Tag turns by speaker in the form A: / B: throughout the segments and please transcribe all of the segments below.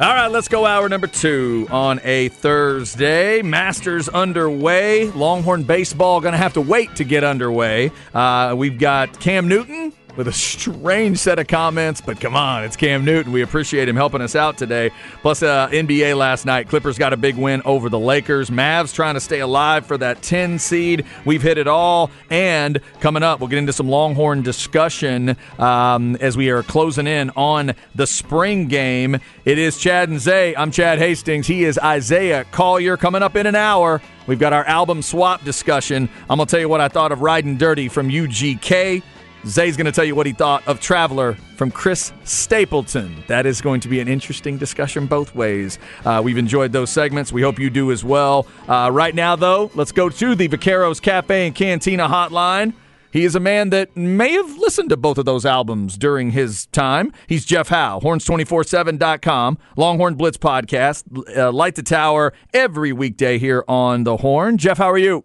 A: All right, let's go hour number two on a Thursday. Masters underway. Longhorn baseball going to have to wait to get underway. Uh, we've got Cam Newton with a strange set of comments, but come on, it's Cam Newton. We appreciate him helping us out today. Plus, uh, NBA last night, Clippers got a big win over the Lakers. Mavs trying to stay alive for that 10 seed. We've hit it all. And coming up, we'll get into some Longhorn discussion um, as we are closing in on the spring game. It is Chad and Zay. I'm Chad Hastings. He is Isaiah Collier. Coming up in an hour, we've got our album swap discussion. I'm going to tell you what I thought of Riding Dirty from UGK. Zay's going to tell you what he thought of Traveler from Chris Stapleton. That is going to be an interesting discussion both ways. Uh, we've enjoyed those segments. We hope you do as well. Uh, right now, though, let's go to the Vaqueros Cafe and Cantina hotline. He is a man that may have listened to both of those albums during his time. He's Jeff Howe, horns247.com, Longhorn Blitz podcast, uh, Light the Tower every weekday here on The Horn. Jeff, how are you?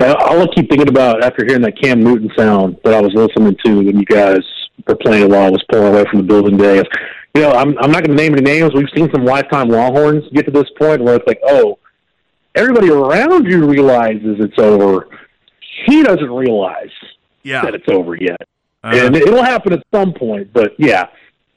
B: All I keep thinking about after hearing that Cam Newton sound that I was listening to when you guys were playing while I was pulling away from the building day is, you know, I'm I'm not going to name any names. We've seen some lifetime Longhorns get to this point where it's like, oh, everybody around you realizes it's over. He doesn't realize
A: yeah.
B: that it's over yet, uh-huh. and it'll happen at some point. But yeah,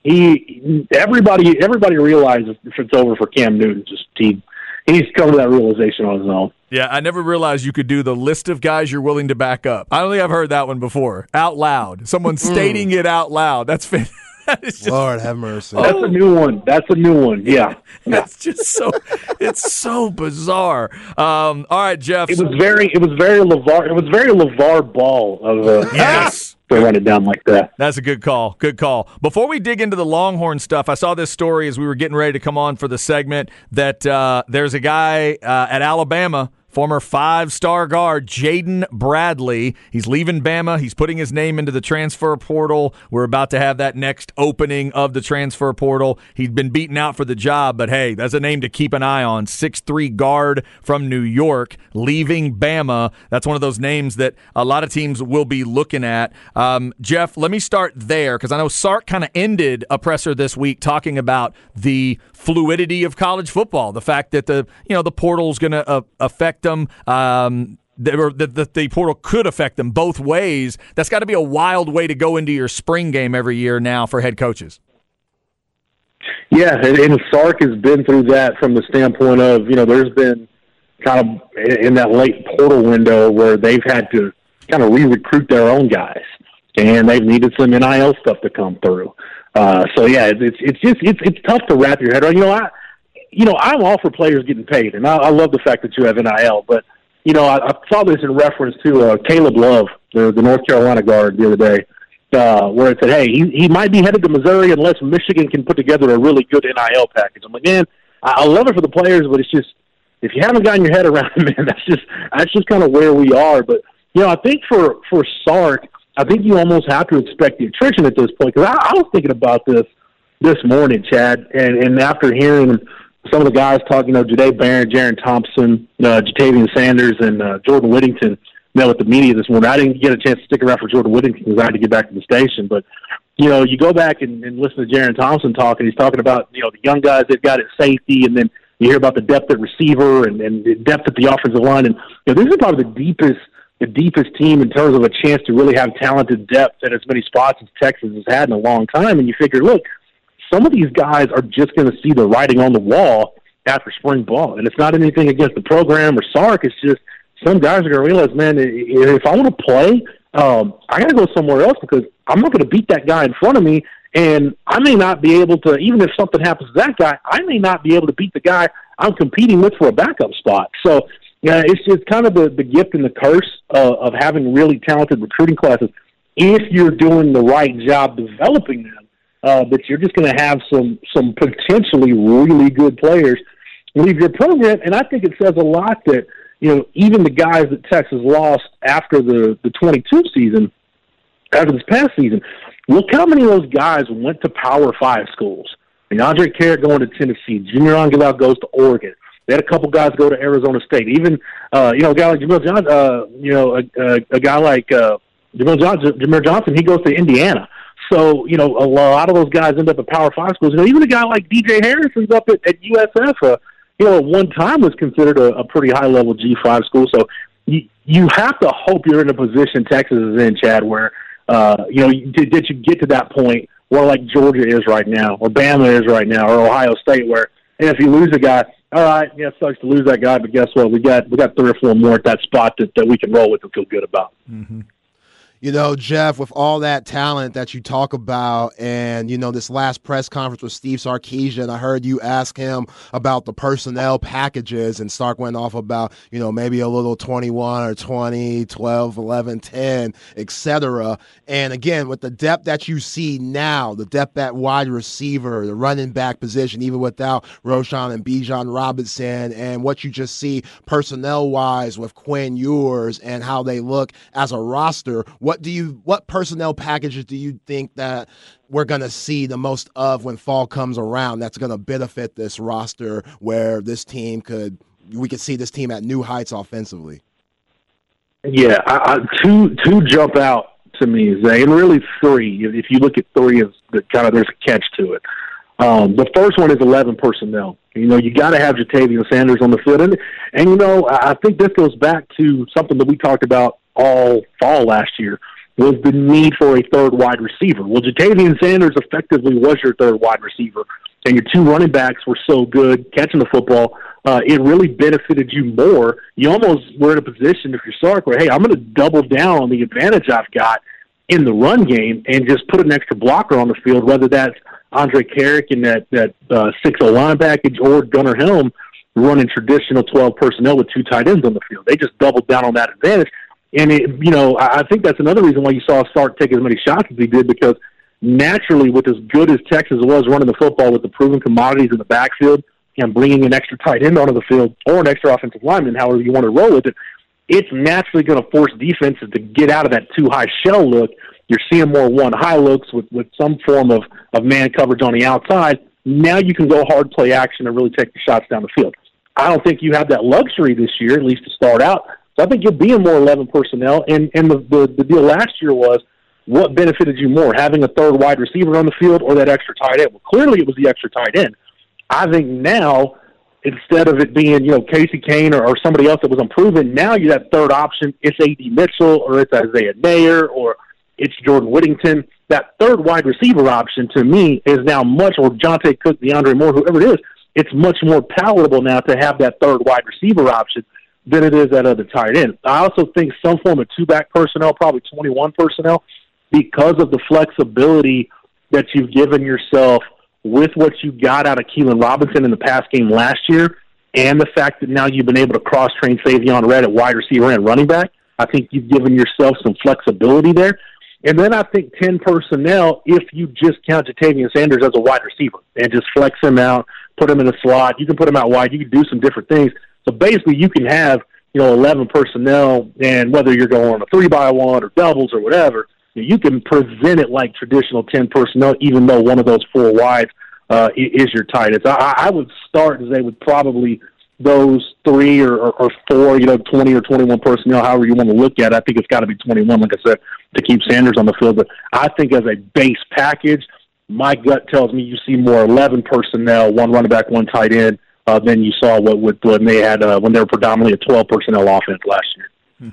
B: he everybody everybody realizes if it's over for Cam Newton. Just he he's come to that realization on his own.
A: Yeah, I never realized you could do the list of guys you're willing to back up. I don't think I've heard that one before. Out loud. Someone hmm. stating it out loud. That's fantastic.
C: Just, Lord have mercy.
B: That's a new one. That's a new one. Yeah.
A: That's just so it's so bizarre. Um, all right, Jeff.
B: It was very it was very LeVar it was very LeVar Ball of uh,
A: Yes.
B: To run it down like that.
A: That's a good call. Good call. Before we dig into the Longhorn stuff, I saw this story as we were getting ready to come on for the segment that uh, there's a guy uh, at Alabama Former five star guard Jaden Bradley. He's leaving Bama. He's putting his name into the transfer portal. We're about to have that next opening of the transfer portal. He's been beaten out for the job, but hey, that's a name to keep an eye on. Six-three guard from New York, leaving Bama. That's one of those names that a lot of teams will be looking at. Um, Jeff, let me start there because I know Sark kind of ended a presser this week talking about the fluidity of college football, the fact that the you know the portal is going to uh, affect them. Um, the, the, the, portal could affect them both ways. That's got to be a wild way to go into your spring game every year now for head coaches.
B: Yeah, and, and Sark has been through that from the standpoint of you know there's been kind of in that late portal window where they've had to kind of re-recruit their own guys, and they've needed some NIL stuff to come through. Uh, so yeah, it's it's just it's it's tough to wrap your head around. You know, I you know I'm all for players getting paid, and I, I love the fact that you have NIL. But you know, I, I saw this in reference to uh, Caleb Love, the, the North Carolina guard, the other day, uh, where it said, "Hey, he he might be headed to Missouri unless Michigan can put together a really good NIL package." I'm like, man, I, I love it for the players, but it's just if you haven't gotten your head around it, man, that's just that's just kind of where we are. But you know, I think for for Sark I think you almost have to expect the attrition at this point. Because I, I was thinking about this this morning, Chad, and, and after hearing some of the guys talking, you know, Jahdae Barron, Jerrin Thompson, uh, Ja'Tavion Sanders, and uh, Jordan Whittington met with the media this morning. I didn't get a chance to stick around for Jordan Whittington because I had to get back to the station. But you know, you go back and, and listen to Jerrin Thompson talk, and he's talking about you know the young guys they've got at safety, and then you hear about the depth at receiver and, and the depth at the offensive line. And you know, this is probably the deepest the deepest team in terms of a chance to really have talented depth at as many spots as Texas has had in a long time. And you figure, look, some of these guys are just going to see the writing on the wall after spring ball. And it's not anything against the program or Sark. It's just some guys are going to realize, man, if I want to play, um, I got to go somewhere else because I'm not going to beat that guy in front of me. And I may not be able to, even if something happens to that guy, I may not be able to beat the guy I'm competing with for a backup spot. So yeah, it's just kind of the, the gift and the curse uh, of having really talented recruiting classes. If you're doing the right job developing them, uh, but you're just going to have some some potentially really good players leave your program. And I think it says a lot that you know even the guys that Texas lost after the the 22 season, after this past season, look how many of those guys went to Power Five schools. I mean, Andrej Karic going to Tennessee, Junior Angilau goes to Oregon. They had a couple guys go to Arizona State. Even uh, you know, a guy like Jamil Johnson, uh, you know, a, a, a guy like uh, Jamil Johnson, Jamir Johnson, he goes to Indiana. So, you know, a lot of those guys end up at Power Five schools. You know, even a guy like DJ Harrison's up at, at USF, uh, you know, at one time was considered a, a pretty high level G5 school. So you, you have to hope you're in a position Texas is in, Chad, where, uh, you know, did, did you get to that point where like Georgia is right now, or Bama is right now, or Ohio State, where, and if you lose a guy, all right, yeah, it sucks to lose that guy, but guess what? We got we got three or four more at that spot that, that we can roll with and feel good about.
C: Mm-hmm you know, Jeff, with all that talent that you talk about, and you know, this last press conference with Steve Sarkisian, I heard you ask him about the personnel packages, and Sark went off about, you know, maybe a little 21 or 20, 12, 11, 10, etc. And again, with the depth that you see now, the depth at wide receiver, the running back position, even without Roschon and Bijan Robinson, and what you just see personnel wise with Quinn Ewers and how they look as a roster, what what do you what personnel packages do you think that we're going to see the most of when fall comes around that's going to benefit this roster where this team could we could see this team at new heights offensively
B: yeah I, I, two two jump out to me Zay, and really three if you look at three as the kind of there's a catch to it um, the first one is 11 personnel. You know, you got to have Ja'Tavion Sanders on the field. And, and, you know, I think this goes back to something that we talked about all fall last year was the need for a third wide receiver. Well, Ja'Tavion Sanders effectively was your third wide receiver, and your two running backs were so good catching the football. Uh, it really benefited you more. You almost were in a position, if you're Sark, where hey, I'm going to double down on the advantage I've got in the run game and just put an extra blocker on the field, whether that's Andrej Karic in that that uh, six O line package or Gunnar Helm running traditional 12 personnel with two tight ends on the field. They just doubled down on that advantage. And it, you know, I think that's another reason why you saw Sark take as many shots as he did because naturally, with as good as Texas was running the football with the proven commodities in the backfield and bringing an extra tight end onto the field or an extra offensive lineman, however you want to roll with it, it's naturally going to force defenses to get out of that too high shell look. You're seeing more one high looks with, with some form of, of man coverage on the outside. Now you can go hard play action and really take the shots down the field. I don't think you have that luxury this year, at least to start out. So I think you'll be in more 11 personnel. And, and the, the, the deal last year was what benefited you more, having a third wide receiver on the field or that extra tight end? Well, clearly it was the extra tight end. I think now, instead of it being, you know, Casey Cain or, or somebody else that was unproven, now you have third option. It's A.D. Mitchell or it's Isaiah Neyor or it's Jordan Whittington. That third wide receiver option to me is now much, or Johntay Cook, DeAndre Moore, whoever it is, it's much more palatable now to have that third wide receiver option than it is at other tight end. I also think some form of two back personnel, probably 21 personnel, because of the flexibility that you've given yourself with what you got out of Keilan Robinson in the past game last year, and the fact that now you've been able to cross train Savion Red at wide receiver and running back. I think you've given yourself some flexibility there. And then I think 10 personnel, if you just count Ja'Tavion Sanders as a wide receiver and just flex him out, put him in the slot, you can put him out wide, you can do some different things. So basically, you can have you know eleven personnel, and whether you're going a three by one or doubles or whatever, you can present it like traditional ten personnel, even though one of those four wides uh, is your tight end. I, I would start as they would probably those three or, or, or four, you know, 20 or 21 personnel, however you want to look at it. I think it's got to be 21, like I said, to keep Sanders on the field. But I think as a base package, my gut tells me you see more 11 personnel, one running back, one tight end, uh, than you saw what, what when they had uh, when they were predominantly a 12 personnel offense last year.
A: Hmm.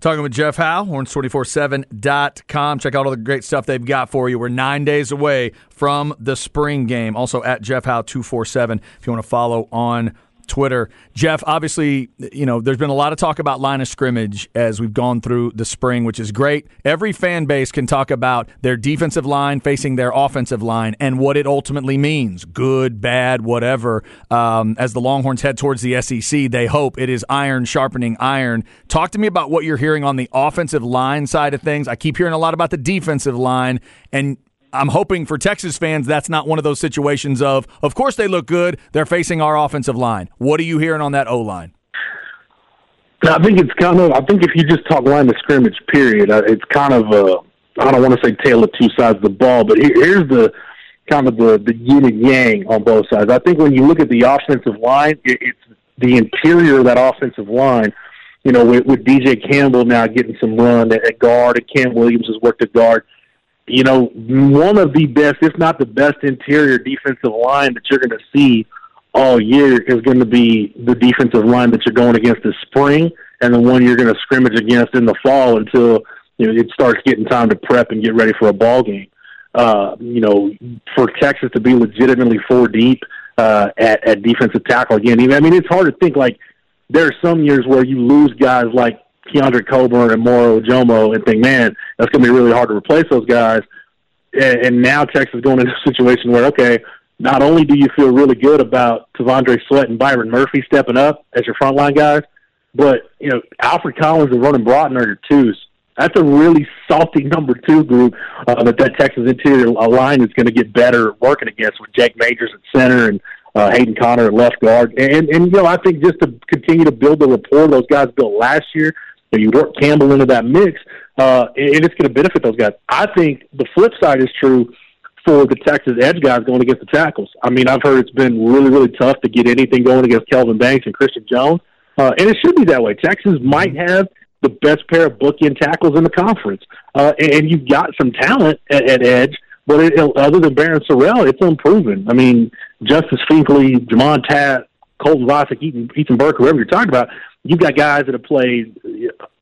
A: Talking with Jeff Howe, horns247.com. Check out all the great stuff they've got for you. We're nine days away from the spring game. Also at Jeff Howe 247 if you want to follow on Twitter. Jeff, obviously, you know, there's been a lot of talk about line of scrimmage as we've gone through the spring, which is great. Every fan base can talk about their defensive line facing their offensive line and what it ultimately means good, bad, whatever. Um, as the Longhorns head towards the SEC, they hope it is iron sharpening iron. Talk to me about what you're hearing on the offensive line side of things. I keep hearing a lot about the defensive line, and I'm hoping for Texas fans that's not one of those situations of, of course they look good, they're facing our offensive line. What are you hearing on that O line?
B: I think it's kind of. I think if you just talk line of scrimmage, period, uh, it's kind of a. I don't want to say tail of two sides of the ball, but here's the kind of the the yin and yang on both sides. I think when you look at the offensive line, it's the interior of that offensive line. You know, with, with DJ Campbell now getting some run at guard, and Cam Williams has worked at guard you know, one of the best, if not the best, interior defensive line that you're going to see all year is going to be the defensive line that you're going against this spring, and the one you're going to scrimmage against in the fall until you know it starts getting time to prep and get ready for a ball game. Uh, you know, for Texas to be legitimately four deep uh, at, at defensive tackle again. Even I mean, it's hard to think like there are some years where you lose guys like Keondre Coburn and Moro Ojomo and think, man, that's going to be really hard to replace those guys. And, and now Texas is going into a situation where, okay, not only do you feel really good about T'Vondre Sweat and Byron Murphy stepping up as your frontline guys, but you know Alfred Collins and Vernon Broughton are your twos. That's a really salty number two group uh, that that Texas interior line is going to get better working against with Jake Majors at center and uh, Hayden Conner at left guard. And and you know I think just to continue to build the rapport those guys built last year, you, you work Campbell into that mix, uh, and it's going to benefit those guys. I think the flip side is true for the Texas edge guys going against the tackles. I mean, I've heard it's been really, really tough to get anything going against Kelvin Banks and Christian Jones, uh, and it should be that way. Texas might have the best pair of bookend tackles in the conference, uh, and, and you've got some talent at, at edge. But it, other than Barryn Sorrell, it's unproven. I mean, Justice Finkley, J'Mond Tapp, Colton Vasek, Ethan, Ethan Burke, whoever you're talking about, you've got guys that have played,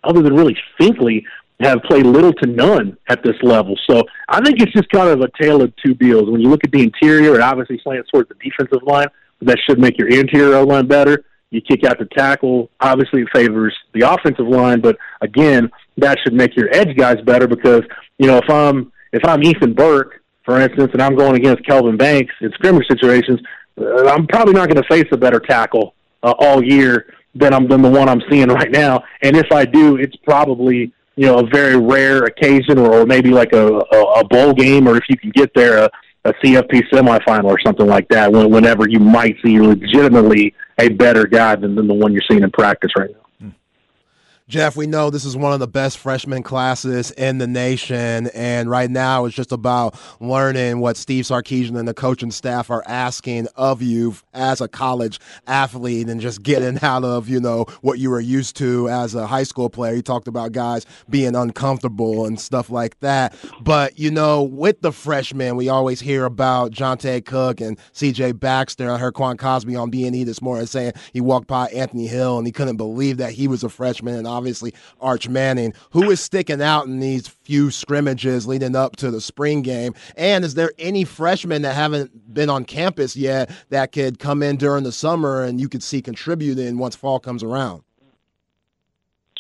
B: other than really Finkley, have played little to none at this level. So I think it's just kind of a tale of two deals. When you look at the interior, it obviously slants towards the defensive line. but That should make your interior line better. You kick out the tackle. Obviously, it favors the offensive line, but again, that should make your edge guys better because you know if I'm if I'm Ethan Burke, for instance, and I'm going against Kelvin Banks in scrimmage situations, uh, I'm probably not going to face a better tackle uh, all year than I'm than the one I'm seeing right now. And if I do, it's probably you know a very rare occasion, or, or maybe like a, a, a bowl game, or if you can get there, a, a CFP semifinal or something like that. When, whenever you might see legitimately a better guy than, than the one you're seeing in practice right now.
C: Jeff, we know this is one of the best freshman classes in the nation, and right now it's just about learning what Steve Sarkisian and the coaching staff are asking of you as a college athlete, and just getting out of you know what you were used to as a high school player. You talked about guys being uncomfortable and stuff like that, but you know with the freshmen, we always hear about Johntay Cook and C.J. Baxter. I heard Quan Cosby on B and E this morning saying he walked by Anthony Hill and he couldn't believe that he was a freshman and obviously Arch Manning. Who is sticking out in these few scrimmages leading up to the spring game? And is there any freshmen that haven't been on campus yet that could come in during the summer and you could see contributing once fall comes around?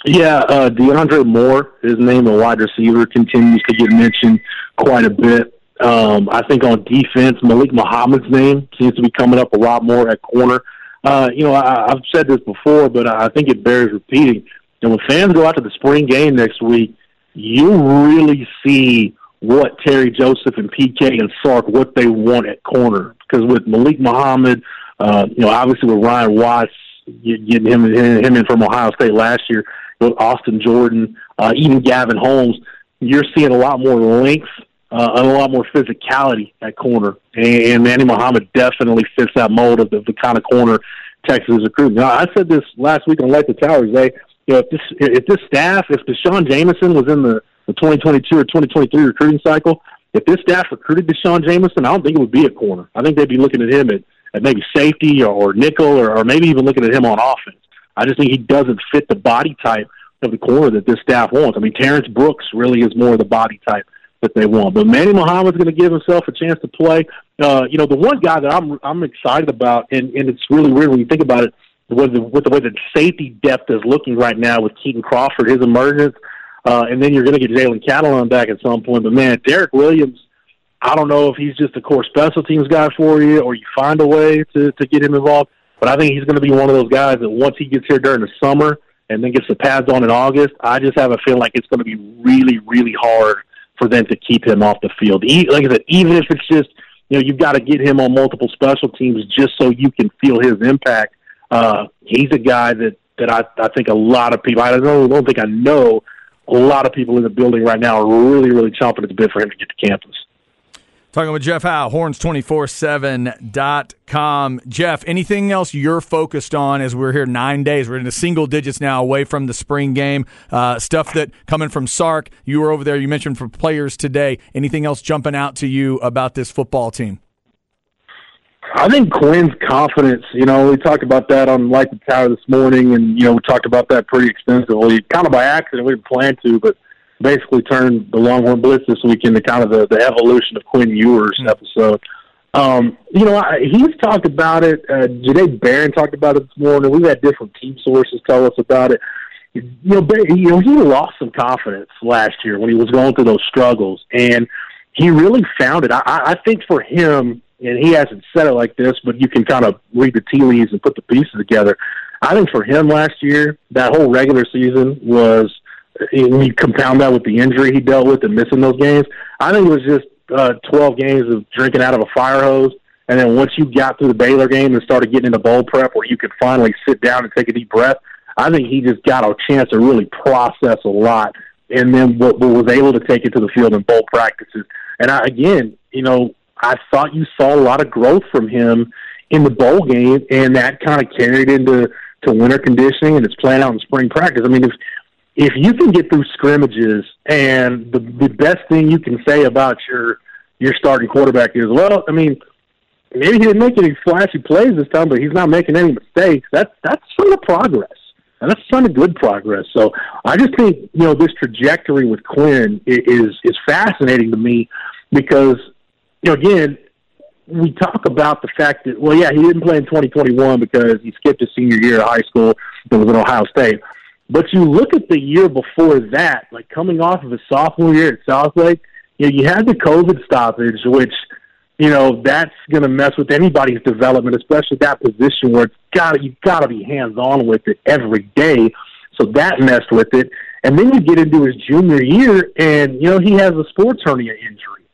B: Yeah, uh, DeAndre Moore, his name, a wide receiver, continues to get mentioned quite a bit. Um, I think on defense, Malik Muhammad's name seems to be coming up a lot more at corner. Uh, you know, I, I've said this before, but I think it bears repeating. And when fans go out to the spring game next week, you really see what Terry Joseph and PK and Sark what they want at corner. Because with Malik Muhammad, uh, you know, obviously with Ryan Watts getting him him in from Ohio State last year, with Austin Jordan, uh, even Gavin Holmes, you're seeing a lot more length uh, and a lot more physicality at corner. And, and Manny Muhammad definitely fits that mold of the, the kind of corner Texas is recruiting. Now, I said this last week on Light the Towers. They you know, if this if this staff, if D'Shawn Jamison was in the, the 2022 or 2023 recruiting cycle, if this staff recruited D'Shawn Jamison, I don't think it would be a corner. I think they'd be looking at him at, at maybe safety or, or nickel or, or maybe even looking at him on offense. I just think he doesn't fit the body type of the corner that this staff wants. I mean, Terrence Brooks really is more the body type that they want. But Manny Muhammad's going to give himself a chance to play. Uh, you know, the one guy that I'm I'm excited about, and, and it's really weird when you think about it, with the, with the way that safety depth is looking right now with Kitan Crawford, his emergence, uh, and then you're going to get Jalen Catalon back at some point. But man, Derek Williams, I don't know if he's just a core special teams guy for you, or you find a way to to get him involved. But I think he's going to be one of those guys that once he gets here during the summer and then gets the pads on in August, I just have a feeling like it's going to be really, really hard for them to keep him off the field. Like I said, even if it's just you know you've got to get him on multiple special teams just so you can feel his impact uh, he's a guy that that I, I think a lot of people. I don't don't think I know a lot of people in the building right now are really really chomping at the bit for him to get to campus.
A: Talking with Jeff Howe, horns247.com. Jeff, anything else you're focused on as we're here nine days? We're in the single digits now away from the spring game. Uh, stuff that coming from Sark, you were over there, you mentioned for players today. Anything else jumping out to you about this football team?
B: I think Quinn's confidence, you know, we talked about that on Light the Tower this morning, and, you know, we talked about that pretty extensively, kind of by accident. We didn't plan to, but basically turned the Longhorn Blitz this week into kind of the, the evolution of Quinn Ewers mm-hmm. episode. Um, you know, I, he's talked about it. Uh, Jahdae Barron talked about it this morning. We've had different team sources tell us about it. You know, you know, he lost some confidence last year when he was going through those struggles, and he really found it. I, I think for him, and he hasn't said it like this, but you can kind of read the tea leaves and put the pieces together. I think for him last year, that whole regular season was when you compound that with the injury he dealt with and missing those games, I think it was just uh, 12 games of drinking out of a fire hose. And then once you got through the Baylor game and started getting into bowl prep where you could finally sit down and take a deep breath, I think he just got a chance to really process a lot and then what, what was able to take it to the field in bowl practices. And I, again, you know, I thought you saw a lot of growth from him in the bowl game, and that kind of carried into to winter conditioning and it's playing out in spring practice. I mean, if if you can get through scrimmages, and the the best thing you can say about your your starting quarterback is, well, I mean, maybe he didn't make any flashy plays this time, but he's not making any mistakes. That's that's sort of progress, and that's kind of good progress. So I just think you know this trajectory with Quinn is is fascinating to me because you know again we talk about the fact that well yeah he didn't play in 2021 because he skipped his senior year of high school that was in Ohio State. But you look at the year before that, like coming off of a sophomore year at Southlake, you know, you had the COVID stoppage, which, you know, that's going to mess with anybody's development, especially that position where it's got you got to be hands on with it every day. So that messed with it. And then you get into his junior year, and you know he has a sports hernia injury.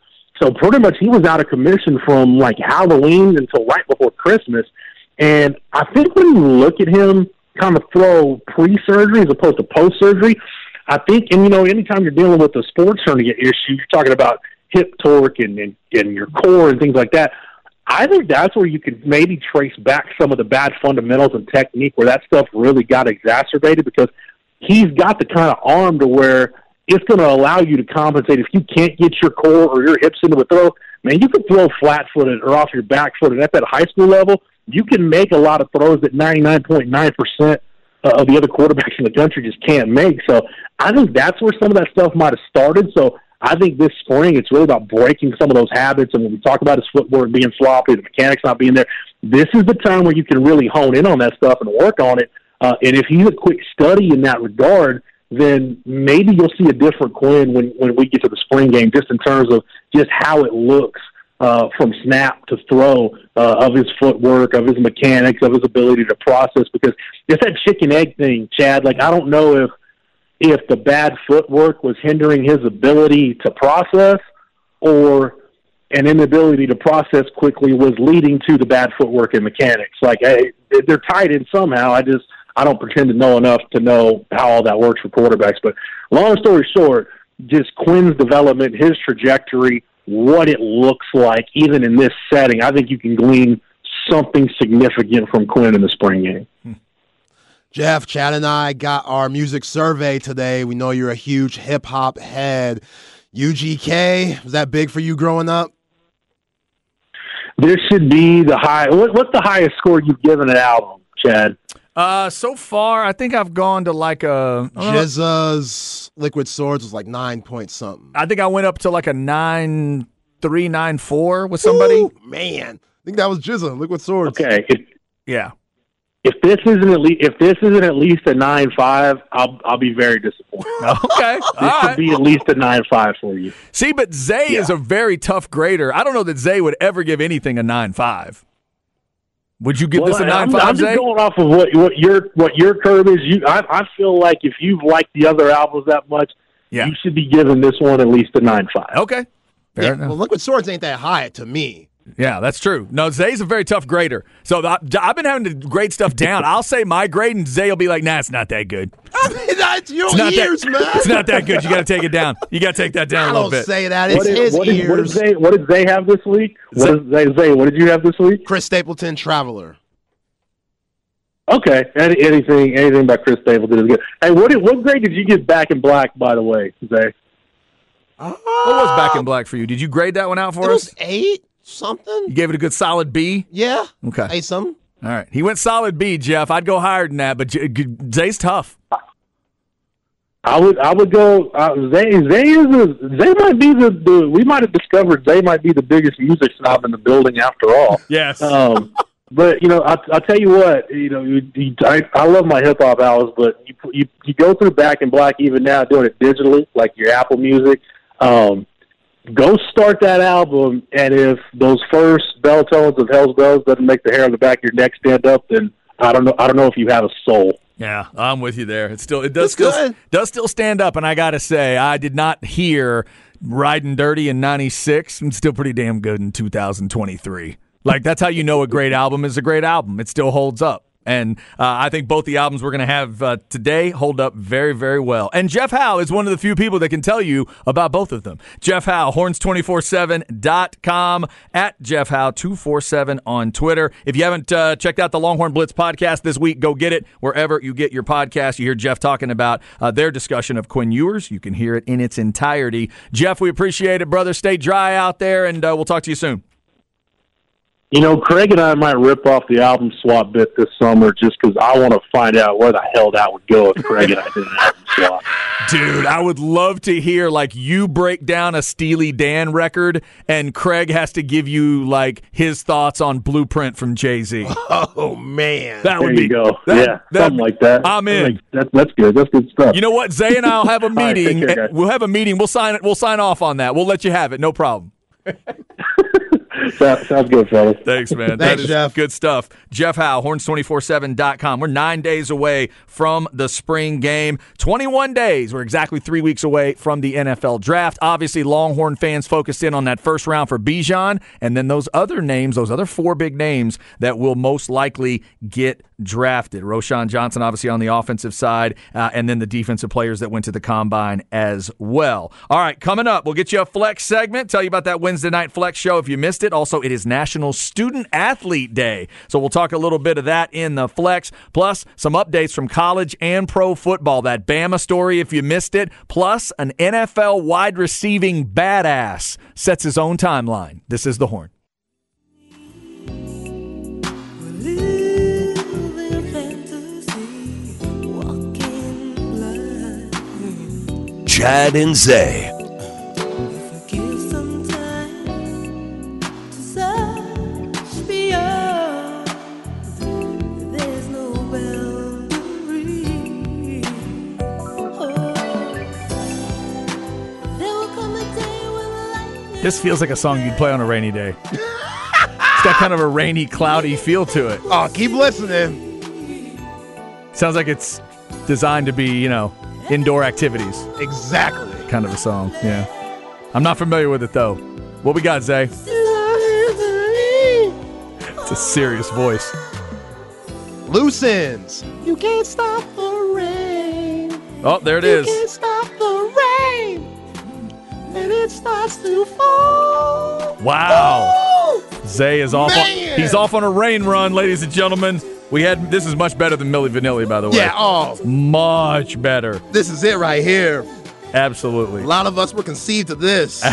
B: So pretty much he was out of commission from like Halloween until right before Christmas. And I think when you look at him kind of throw pre-surgery as opposed to post-surgery. I think, and you know, anytime you're dealing with a sports hernia issue, you're talking about hip torque and, and, and your core and things like that. I think that's where you could maybe trace back some of the bad fundamentals and technique where that stuff really got exacerbated because he's got the kind of arm to where it's going to allow you to compensate. If you can't get your core or your hips into a throw, man, you can throw flat footed or off your back footed at that high school level you can make a lot of throws that 99.9% of the other quarterbacks in the country just can't make. So I think that's where some of that stuff might have started. So I think this spring it's really about breaking some of those habits. And when we talk about his footwork being sloppy, the mechanics not being there, this is the time where you can really hone in on that stuff and work on it. Uh, and if he's a quick study in that regard, then maybe you'll see a different Quinn when when we get to the spring game, just in terms of just how it looks uh, from snap to throw uh, of his footwork, of his mechanics, of his ability to process. Because it's that chicken egg thing, Chad. Like I don't know if if the bad footwork was hindering his ability to process, or an inability to process quickly was leading to the bad footwork and mechanics. Like hey, they're tied in somehow. I just I don't pretend to know enough to know how all that works for quarterbacks. But long story short, just Quinn's development, his trajectory what it looks like, even in this setting, I think you can glean something significant from Quinn in the spring game. Hmm.
C: Jeff, Chad, and I got our music survey today. We know you're a huge hip hop head. UGK, was that big for you growing up?
B: This should be the high. What, what's the highest score you've given an album, Chad?
A: Uh, so far, I think I've gone to like a
C: GZA's Liquid Swords was like nine point something.
A: I think I went up to like a nine three nine four with somebody. Ooh,
C: man, I think that was GZA Liquid Swords.
B: Okay,
A: if, yeah.
B: If this isn't at least if this isn't at least a nine five, I'll I'll be very disappointed.
A: okay,
B: this All should right. be at least a nine five for you.
A: See, but Zay yeah. is a very tough grader. I don't know that Zay would ever give anything a nine five. Would you give well, this a nine I'm, five?
B: I'm just going off of what what your what your curve is. You, I, I feel like if you've liked the other albums that much, yeah. you should be giving this one at least a nine five.
A: Okay,
C: fair yeah, enough. Well, Liquid Swords ain't that high to me.
A: Yeah, that's true. No, Zay's a very tough grader. So I've been having to grade stuff down. I'll say my grade, and Zay will be like, "Nah, it's not that good."
C: I mean, It's your
A: It's not
C: ears,
A: that,
C: man.
A: It's not that good. You got to take it down. You got to take that down
C: I
A: a little
C: don't
A: bit.
C: say that.
B: What
C: It's
B: did,
C: his
B: what, did, what, did. Zay, what did Zay have this week? What
A: Zay-
B: did Zay, Zay, what did you have this week?
C: Chris Stapleton, Traveler.
B: Okay, Any, anything anything about Chris Stapleton is good. Hey, what did, what grade did you get back in black? By the way, Zay.
A: Uh, what was back in black for you? Did you grade that one out
C: It
A: for us?
C: was eight something.
A: You gave it a good solid B.
C: Yeah.
A: Okay.
C: Eight something.
A: All right. He went solid B, Jeff. I'd go higher than that, but J- G- Zay's tough.
B: I would I would go uh, Zay Zay is a, Zay might be the, the we might have discovered Zay might be the biggest music snob in the building after all.
A: Yes.
B: Um, but you know, I I tell you what, you know, you, you, I I love my hip hop hours, but you you you go through Back in Black even now doing it digitally, like your Apple Music. Um, go start that album, and if those first bell tones of Hell's Bells doesn't make the hair on the back of your neck stand up, then I don't know I don't know if you have a soul.
A: Yeah, I'm with you there. It's still it does
C: It's
A: still
C: good.
A: does still stand up, and I gotta say, I did not hear "Riding Dirty" in '96. It's still pretty damn good in 2023. Like that's how you know a great album is a great album. It still holds up. And uh, I think both the albums we're going to have uh, today hold up very, very well. And Jeff Howe is one of the few people that can tell you about both of them. Jeff Howe, horns247.com, at Jeff Howe247 on Twitter. If you haven't uh, checked out the Longhorn Blitz podcast this week, go get it wherever you get your podcast. You hear Jeff talking about uh, their discussion of Quinn Ewers. You can hear it in its entirety. Jeff, we appreciate it, brother. Stay dry out there, and uh, we'll talk to you soon.
B: You know, Craig and I might rip off the album swap bit this summer just because I want to find out where the hell that would go if Craig and I did an album swap.
A: Dude, I would love to hear like you break down a Steely Dan record and Craig has to give you like his thoughts on Blueprint from Jay Z.
C: Oh man.
A: That
B: There
A: would be
B: you go.
A: that-
B: yeah,
A: that-
B: something like that.
A: I'm in.
B: That, that's good. That's good stuff.
A: You know what? Zay and I'll have a
B: All right, take
A: meeting.
B: care,
A: we'll have a meeting. We'll sign it. We'll sign off on that. We'll let you have it. No problem.
B: Sounds, sounds good, fellas.
A: Thanks, man.
C: Thanks,
A: is
C: Jeff.
A: good stuff. Jeff Howe, horns247.com. We're nine days away from the spring game. 21 days. We're exactly three weeks away from the NFL draft. Obviously, Longhorn fans focused in on that first round for Bijan, and then those other names, those other four big names that will most likely get drafted. Roschon Johnson, obviously, on the offensive side, uh, and then the defensive players that went to the combine as well. All right, coming up, we'll get you a flex segment, tell you about that Wednesday night flex show if you missed it. Also, it is National Student Athlete Day. So we'll talk a little bit of that in the flex, plus some updates from college and pro football. That Bama story, if you missed it, plus an NFL wide receiving badass sets his own timeline. This is The Horn.
D: Living fantasy, walking blind.
E: Chad and Zay.
A: This feels like a song you'd play on a rainy day. it's got kind of a rainy, cloudy feel to it.
C: Oh, keep listening.
A: Sounds like it's designed to be, you know, indoor activities
C: Exactly.
A: kind of a song. Yeah. I'm not familiar with it though. What we got, Zay? It's a serious voice.
C: Loose ends. You can't stop the rain.
A: Oh, there it
C: You
A: is.
C: Starts to fall.
A: Wow. Zay is off. On, he's off on a rain run, ladies and gentlemen. We had this is much better than Milli Vanilli, by the way.
C: Yeah, oh,
A: Much better.
C: this is it right here.
A: Absolutely.
C: A lot of us were conceived of this.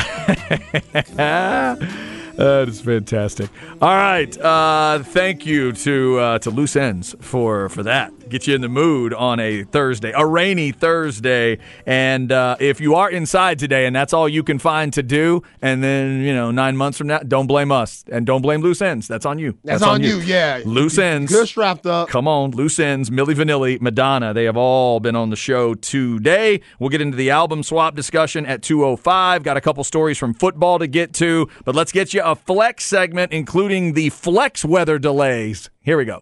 A: That is fantastic. All right, uh, thank you to uh, to Loose Ends for for that. Get you in the mood on a Thursday, a rainy Thursday. And uh, if you are inside today, and that's all you can find to do, and then you know nine months from now, don't blame us and don't blame Loose Ends. That's on you.
C: That's, on, you. yeah.
A: Loose ends.
C: Good strapped up.
A: Come on, loose ends, Milli Vanilli, Madonna. They have all been on the show today. We'll get into the album swap discussion at 205. Got a couple stories from football to get to, but let's get you a flex segment, including the flex weather delays. Here we go.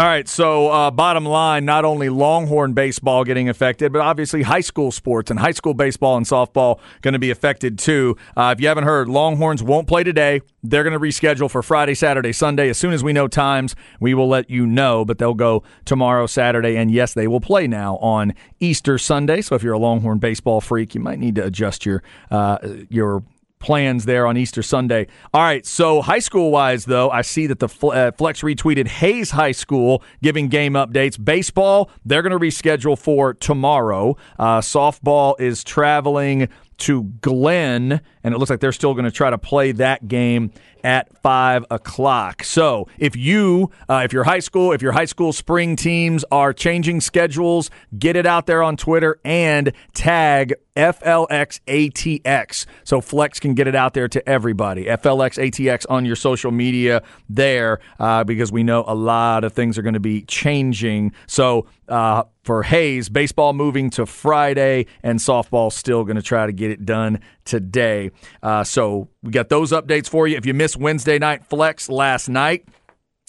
A: All right, so uh, bottom line, not only Longhorn baseball getting affected, but obviously high school sports and high school baseball and softball going to be affected too. Uh, if you haven't heard, Longhorns won't play today. They're going to reschedule for Friday, Saturday, Sunday. As soon as we know times, we will let you know, but they'll go tomorrow, Saturday, and yes, they will play now on Easter Sunday. So if you're a Longhorn baseball freak, you might need to adjust your uh, your plans there on Easter Sunday. All right, so high school wise, though, I see that the uh, Flex retweeted Hayes High School giving game updates. Baseball, they're going to reschedule for tomorrow. Uh, softball is traveling to Glenn, and it looks like they're still going to try to play that game at five o'clock. So if you, uh, if your high school, if your high school spring teams are changing schedules, get it out there on Twitter and tag FLXATX so Flex can get it out there to everybody. FLXATX on your social media there uh, because we know a lot of things are going to be changing. So uh, for Hayes, baseball moving to Friday and softball still going to try to get it done today. Uh, so we got those updates for you. If you missed Wednesday night flex last night,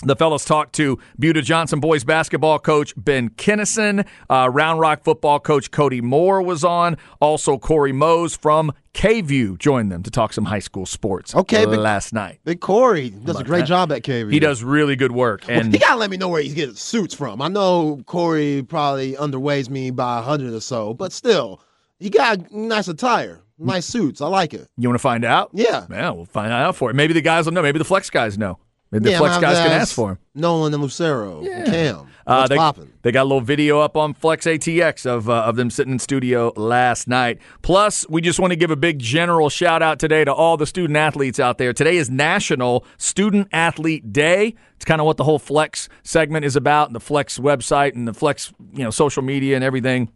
A: the fellas talked to Buda Johnson boys basketball coach Ben Kinnison. Uh, Round Rock football coach Cody Moore was on. Also, Corey Mose from KVUE joined them to talk some high school sports
C: Okay, but-
A: last night.
C: Big Corey does a great
A: that?
C: job at KV.
A: He does really good work. And
C: he gotta let me know where he's getting suits from. I know Corey probably underweighs me by a hundred or so, but still, he got nice attire, nice suits. I like it.
A: you want to find out?
C: Yeah.
A: Yeah, we'll find out for it. Maybe the guys will know. Maybe the flex guys know. Maybe the
C: Yeah,
A: flex guys can ask for him.
C: Nolan and Lucero, Cam.
A: Uh, they, they got a little video up on Flex ATX of uh, of them sitting in studio last night. Plus, we just want to give a big general shout out today to all the student athletes out there. Today is National Student Athlete Day. It's kind of what the whole Flex segment is about, and the Flex website and the Flex you know social media and everything.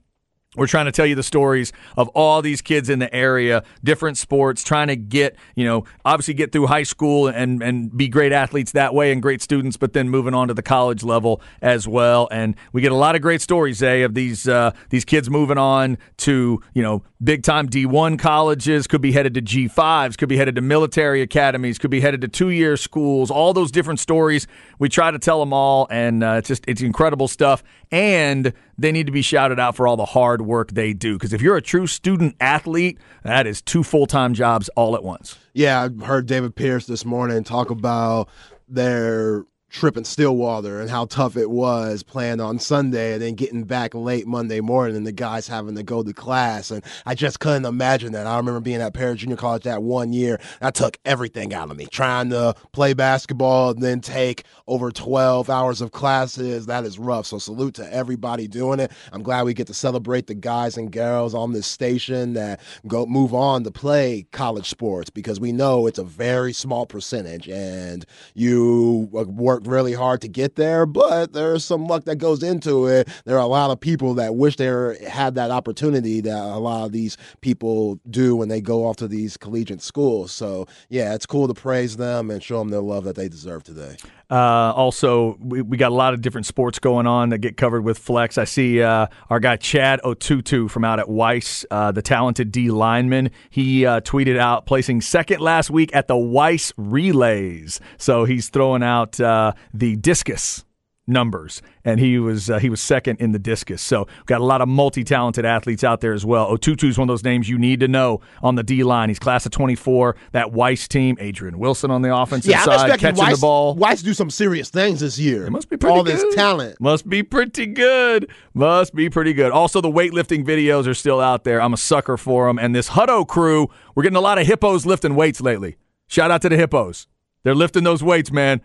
A: We're trying to tell you the stories of all these kids in the area, different sports, trying to get, you know, obviously get through high school and, and be great athletes that way and great students, but then moving on to the college level as well. And we get a lot of great stories, Zay, of these uh, these kids moving on to, you know, big time D1 colleges, could be headed to G5s, could be headed to military academies, could be headed to two year schools, all those different stories. We try to tell them all, and uh, it's just, it's incredible stuff. And they need to be shouted out for all the hard work they do. Because if you're a true student athlete, that is two full time jobs all at once.
C: Yeah, I heard David Pierce this morning talk about their trip in Stillwater and how tough it was playing on Sunday and then getting back late Monday morning and the guys having to go to class. And I just couldn't imagine that. I remember being at Paris Junior College that one year. That took everything out of me. Trying to play basketball and then take over 12 hours of classes, that is rough. So salute to everybody doing it. I'm glad we get to celebrate the guys and girls on this station that go move on to play college sports because we know it's a very small percentage and you uh, really hard to get there, but there's some luck that goes into it. There are a lot of people that wish they had that opportunity that a lot of these people do when they go off to these collegiate schools. So, yeah, it's cool to praise them and show them the love that they deserve today.
A: Uh, also, we, we got a lot of different sports going on that get covered with Flex. I see uh, our guy Chad Otutu from out at Weiss, uh, the talented D lineman. He uh, tweeted out placing second last week at the Weiss Relays. So he's throwing out uh, the discus numbers, and he was uh, he was second in the discus. So got a lot of multi-talented athletes out there as well. Otutu is one of those names you need to know on the D line. He's class of 24. That Weiss team, Adrian Wilson on the offensive
C: Yeah,
A: side, catching
C: Weiss,
A: the ball.
C: Weiss do some serious things this year.
A: It must be pretty
C: All
A: good.
C: this talent.
A: Must be pretty good. Must be pretty good. Also, the weightlifting videos are still out there. I'm a sucker for them. And this Hutto crew, we're getting a lot of hippos lifting weights lately. Shout out to the hippos. They're lifting those weights, man.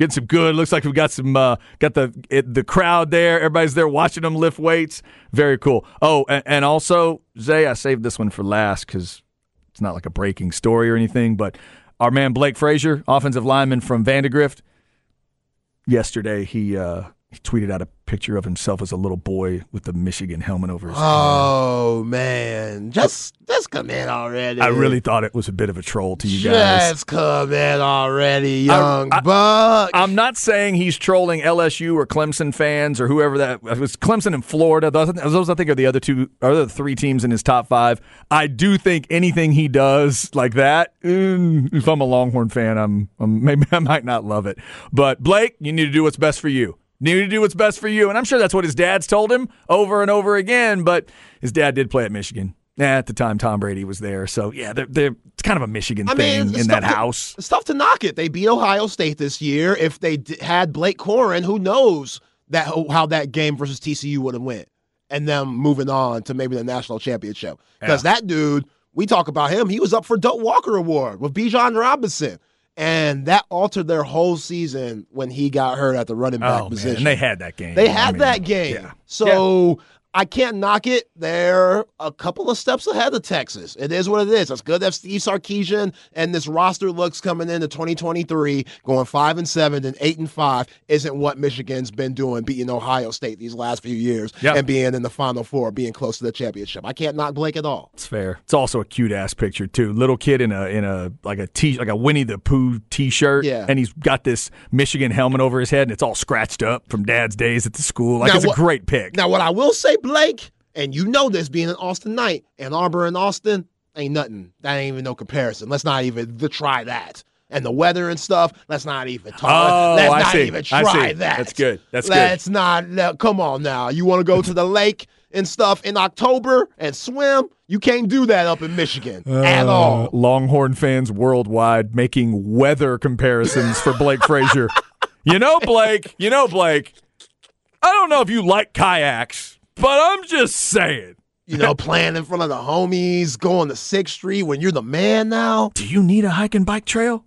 A: Getting some good. Looks like we've got some uh, got the it, the crowd there. Everybody's there watching them lift weights. Very cool. Oh, and, and also Zay, I saved this one for last because it's not like a breaking story or anything. But our man Blake Frazier, offensive lineman from Vandegrift, yesterday he uh, He tweeted out a picture of himself as a little boy with the Michigan helmet over his head.
C: Oh man, just just come in already.
A: I really thought it was a bit of a troll to you guys.
C: just come in already, young
A: I-
C: buck.
A: I'm not saying he's trolling LSU or Clemson fans or whoever that it was. Clemson and Florida. Those, those I think are the other two, are the three teams in his top five. I do think anything he does like that. mm, if I'm a Longhorn fan, I'm, I'm maybe I might not love it. But Blake, you need to do what's best for you. Need to do what's best for you, and I'm sure that's what his dad's told him over and over again. But his dad did play at Michigan. Yeah, at the time Tom Brady was there, so yeah, they're, they're, it's kind of a Michigan
C: I
A: thing
C: mean,
A: in that
C: to-
A: house.
C: It's tough to knock it. They beat Ohio State this year. If they d- had Blake Corum, who knows that how that game versus TCU would have went, and them moving on to maybe the national championship. Because that dude, we talk about him. He was up for Doak Walker Award with Bijan Robinson, and that altered their whole season when he got hurt at the running back
A: Oh
C: position.
A: man, and they had that game.
C: They
A: I
C: had
A: mean,
C: that game.
A: yeah.
C: So I can't knock it. They're a couple of steps ahead of Texas. It is what it is. It's good that Steve Sarkisian and this roster looks coming into 2023, going five and seven and eight and five, isn't what Michigan's been doing, beating Ohio State these last few years
A: Yep.
C: and being in the Final Four, being close to the championship. I can't knock Blake at all.
A: It's fair. It's also a cute ass picture too. Little kid in a in a like a t like a Winnie the Pooh t shirt.
C: Yeah.
A: And he's got this Michigan helmet over his head and it's all scratched up from dad's days at the school. Like
C: Now
A: it's a great pic.
C: Now, what I will say, Blake, and you know this being an Austinite, Ann Arbor and Austin ain't nothing. That ain't even no comparison. Let's not even try that. And the weather and stuff, let's not even talk.
A: Oh,
C: let's
A: I
C: not
A: see.
C: even try that.
A: That's good. That's good.
C: let's not. no, come on now. You want to go to the lake and stuff in October and swim? You can't do that up in Michigan at
A: Uh,
C: all.
A: Longhorn fans worldwide making weather comparisons for Blake Frazier. You know, Blake, you know, Blake, I don't know if you like kayaks, but I'm just saying.
C: You know, playing in front of the homies, going to Sixth Street when you're the man now.
A: Do you need a hike and bike trail?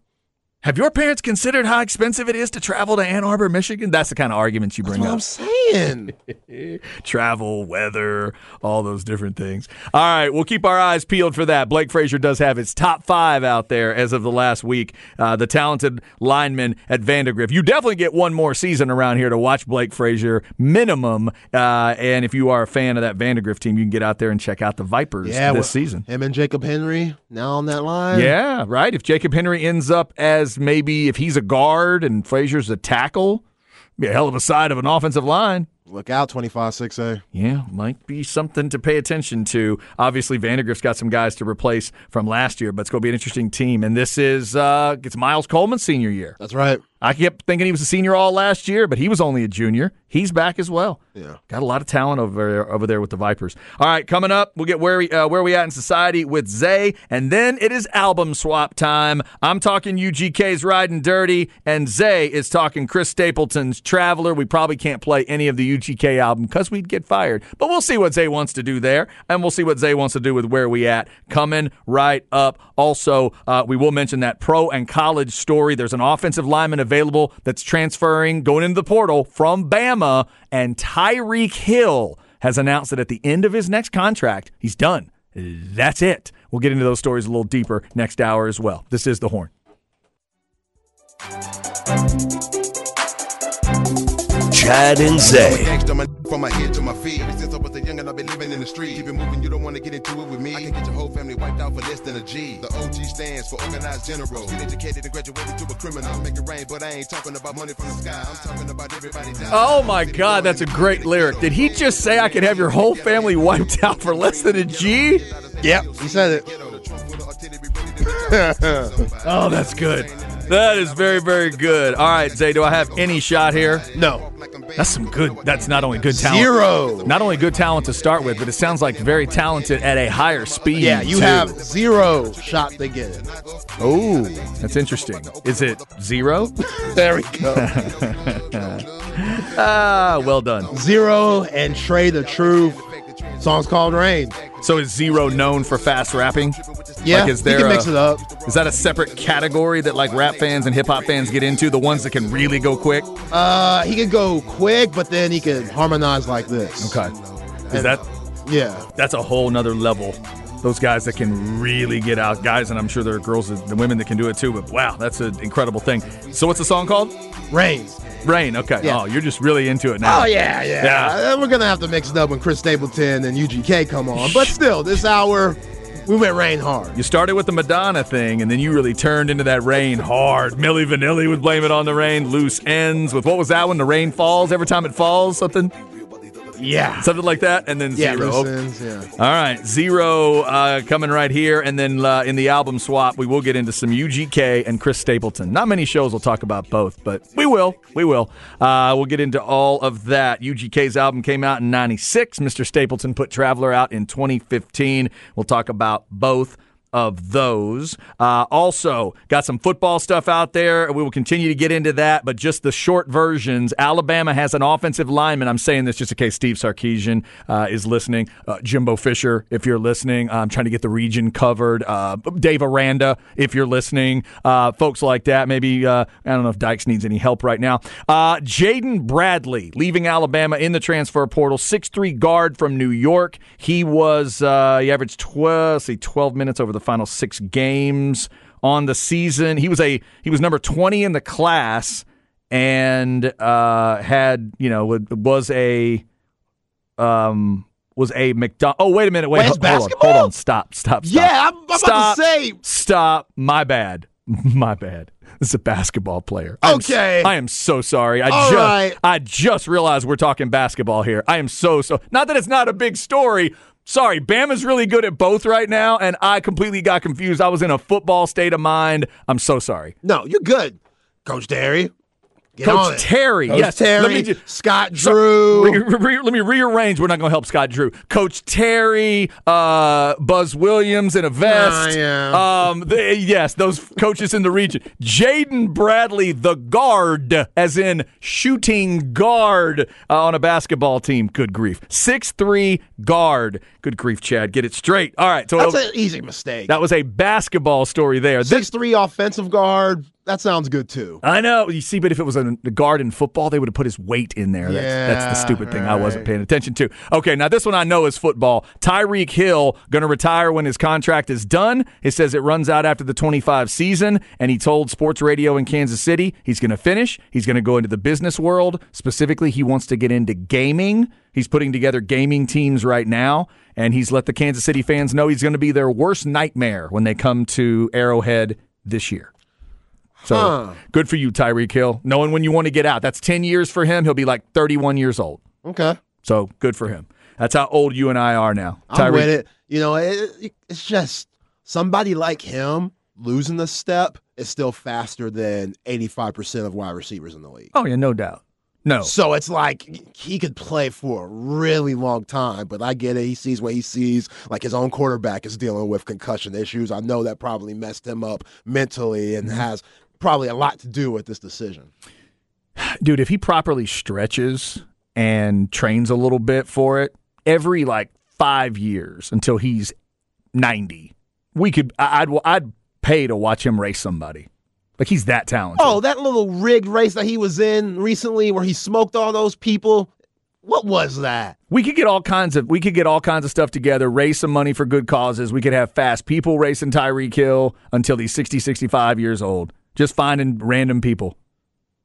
A: Have your parents considered how expensive it is to travel to Ann Arbor, Michigan? That's the kind of arguments you
C: That's
A: bring
C: what
A: up.
C: I'm saying.
A: Travel, weather, all those different things. All right, we'll keep our eyes peeled for that. Blake Frazier does have his top five out there as of the last week. Uh, the talented lineman at Vandegrift. You definitely get one more season around here to watch Blake Frazier, minimum. Uh, and if you are a fan of that Vandegrift team, you can get out there and check out the Vipers
C: Yeah,
A: this
C: well,
A: season.
C: Him and Jacob Henry now on that line.
A: Yeah, right. If Jacob Henry ends up as maybe if he's a guard and Frazier's a tackle, be a hell of a side of an offensive line.
C: Look out, 25 6A.
A: Yeah, might be something to pay attention to. Obviously, Vandegrift's got some guys to replace from last year, but it's going to be an interesting team. And this is uh, it's Miles Coleman's senior year.
C: That's right.
A: I kept thinking he was a senior all last year, but he was only a junior. He's back as well.
C: Yeah.
A: Got a lot of talent over there, over there with the Vipers. All right, coming up, we'll get where we uh, where we at in society with Zay, and then it is album swap time. I'm talking UGK's Riding Dirty, and Zay is talking Chris Stapleton's Traveler. We probably can't play any of the UGK album because we'd get fired, but we'll see what Zay wants to do there, and we'll see what Zay wants to do with where we at. Coming right up. Also, uh, we will mention that pro and college story. There's an offensive lineman available that's transferring, going into the portal from Bama, and Tyreek Hill has announced that at the end of his next contract, he's done. That's it. We'll get into those stories a little deeper next hour as well. This is The Horn.
E: Chad and Zay.
F: From my head to my feet. Ever since I was a youngin', I've been living in the street. Keep it moving, you don't wanna get into it with me. I can get your whole family wiped out for less than a G. The OG stands for organized general. Get educated and graduated to a criminal. Make it rain, but I ain't talking about money from the sky. I'm talking about everybody dying.
A: Oh my God, that's a great lyric. Did he just say I could have your whole family wiped out for less than a G?
C: Yep, he said it.
A: Oh, that's good. That is very, very good. All right, Zay, do I have any shot here?
C: No.
A: That's some good. That's not only good talent.
C: Zero.
A: Not only good talent to start with, but it sounds like very talented at a higher speed.
C: Yeah, you
A: too.
C: have zero shot to get it.
A: Oh, that's interesting. Is it Z-Ro?
C: There we go.
A: Ah, well done.
C: Z-Ro and Trae tha Truth. Song's called Rain.
A: So is Z-Ro known for fast rapping?
C: Yeah,
A: Like, is
C: you
A: there
C: can
A: a-
C: mix it up.
A: Is that a separate category that like rap fans and hip hop fans get into? The ones that can really go quick?
C: Uh, he can go quick, but then he can harmonize like this.
A: Okay. Is that
C: Yeah.
A: that's a whole nother level those guys that can really get out, guys, and I'm sure there are girls and women that can do it too. But wow, that's an incredible thing. So, what's the song called?
C: Rain.
A: Rain. Okay.
C: Yeah.
A: Oh, you're just really into it now.
C: Oh yeah, yeah.
A: Yeah.
C: Uh, We're gonna have to mix it up when Chris Stapleton and UGK come on. But still, this hour we went rain hard.
A: You started with the Madonna thing, and then you really turned into that rain hard. Milli Vanilli would blame it on the rain. Loose ends with what was that when the rain falls? Every time it falls, something,
C: Yeah.
A: something like that, and then
C: Yeah, Z-Ro. yeah.
A: All right, Z-Ro uh, coming right here, and then uh, in the album swap, we will get into some UGK and Chris Stapleton. Not many shows will talk about both, but we will. We will. Uh, we'll get into all of that. UGK's album came out in '96. Mr. Stapleton put Traveler out in 2015. We'll talk about both of those. Uh, also, got some football stuff out there. We will continue to get into that, but just the short versions. Alabama has an offensive lineman. I'm saying this just in case Steve Sarkisian uh, is listening. Uh, Jimbo Fisher, if you're listening. I'm trying to get the region covered. Uh, Dave Aranda, if you're listening. Uh, folks like that. Maybe, uh, I don't know if Dykes needs any help right now. Jaden Bradley, leaving Alabama in the transfer portal. 6'3 guard from New York. He was, he averaged 12, let's see, 12 minutes over the final six games on the season. He was a he was number 20 in the class and uh, had, you know, was a um was a McDonald. Oh, wait a minute. Wait, hold, hold on. Hold on. Stop. Stop. Stop.
C: Yeah, I'm, I'm about
A: Stop.
C: to say.
A: Stop. My bad. My bad. This is a basketball player. I'm
C: Okay.
A: I am so sorry. I
C: All
A: just
C: right.
A: I just realized we're talking basketball here. I am so so not that it's not a big story. Sorry, Bama's really good at both right now, and I completely got confused. I was in a football state of mind. I'm so sorry.
C: No, you're good, Coach Terry. Get
A: Coach. Terry,
C: Coach
A: yes.
C: Terry.
A: Let me ju-
C: Scott
A: So-
C: Drew.
A: re- re- re- let me rearrange. We're not going to help Scott Drew. Coach Terry, uh, Buzz Williams in a vest.
C: Ah, yeah.
A: Um, they- yes, those coaches in the region. Jaden Bradley, the guard, as in shooting guard uh, on a basketball team. Good grief. Six three guard. Good grief, Chad. Get it straight. All right. So
C: That's an easy mistake.
A: that was a basketball story there. This-
C: Six three offensive guard. That sounds good too.
A: I know. You see, but if it was a, a guard in football, they would have put his weight in there. That's, that's the stupid thing I wasn't paying attention to. Okay, now this one I know is football. Tyreek Hill going to retire when his contract is done. It says it runs out after the 25 season, and he told sports radio in Kansas City he's going to finish. He's going to go into the business world. Specifically, he wants to get into gaming. He's putting together gaming teams right now, and he's let the Kansas City fans know he's going to be their worst nightmare when they come to Arrowhead this year. So
C: Huh.
A: good for you, Tyreek Hill. Knowing when you want to get out. That's 10 years for him. He'll be like 31 years old.
C: Okay.
A: So good for him. That's how old you and I are now.
C: I'm with it. You know, it, it- it's just somebody like him losing a step is still faster than 85% of wide receivers in the league.
A: Oh, yeah, no doubt. No.
C: So it's like he could play for a really long time, but I get it. He sees what he sees. Like his own quarterback is dealing with concussion issues. I know that probably messed him up mentally and mm-hmm. has probably a lot to do with this decision.
A: Dude, if he properly stretches and trains a little bit for it, every like five years until he's 90, we could, I'd, I'd pay to watch him race somebody. Like he's that talented.
C: Oh, that little rigged race that he was in recently where he smoked all those people. What was that?
A: We could get all kinds of we could get all kinds of stuff together, raise some money for good causes. We could have fast people racing Tyreek Hill until he's 60, 65 years old. Just finding random people.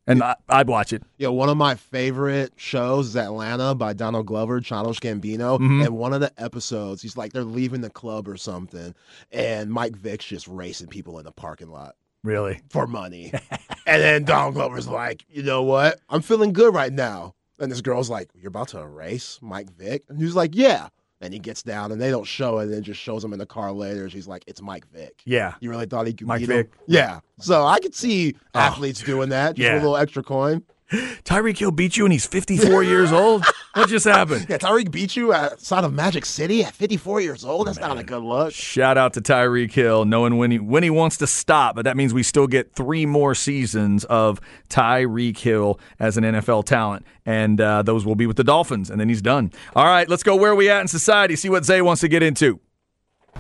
A: And I, I'd watch it.
C: Yeah, one of my favorite shows is Atlanta by Donald Glover, Childish Gambino.
A: Mhm.
C: And one of the episodes, he's like, they're leaving the club or something. And Mike Vick's just racing people in the parking lot
A: Really?
C: for money. and then Donald Glover's like, you know what? I'm feeling good right now. And this girl's like, You're about to race Mike Vick? And he's like, Yeah. And he gets down and they don't show it and it just shows him in the car later. She's like, It's Mike Vick.
A: Yeah.
C: You really thought he could
A: Mike
C: beat him?
A: Vick.
C: Yeah. So I could see ah. athletes doing that. Just
A: yeah.
C: a little extra coin.
A: Tyreek Hill beat you and he's 54 years old? What just happened?
C: Yeah, Tyreek beat you outside of Magic City at 54 years old. That's not a good look.
A: Shout out to Tyreek Hill, knowing when he when he wants to stop, but that means we still get three more seasons of Tyreek Hill as an NFL talent, and uh, those will be with the Dolphins, and then he's done. All right, let's go where we at in society. See what Zay wants to get into.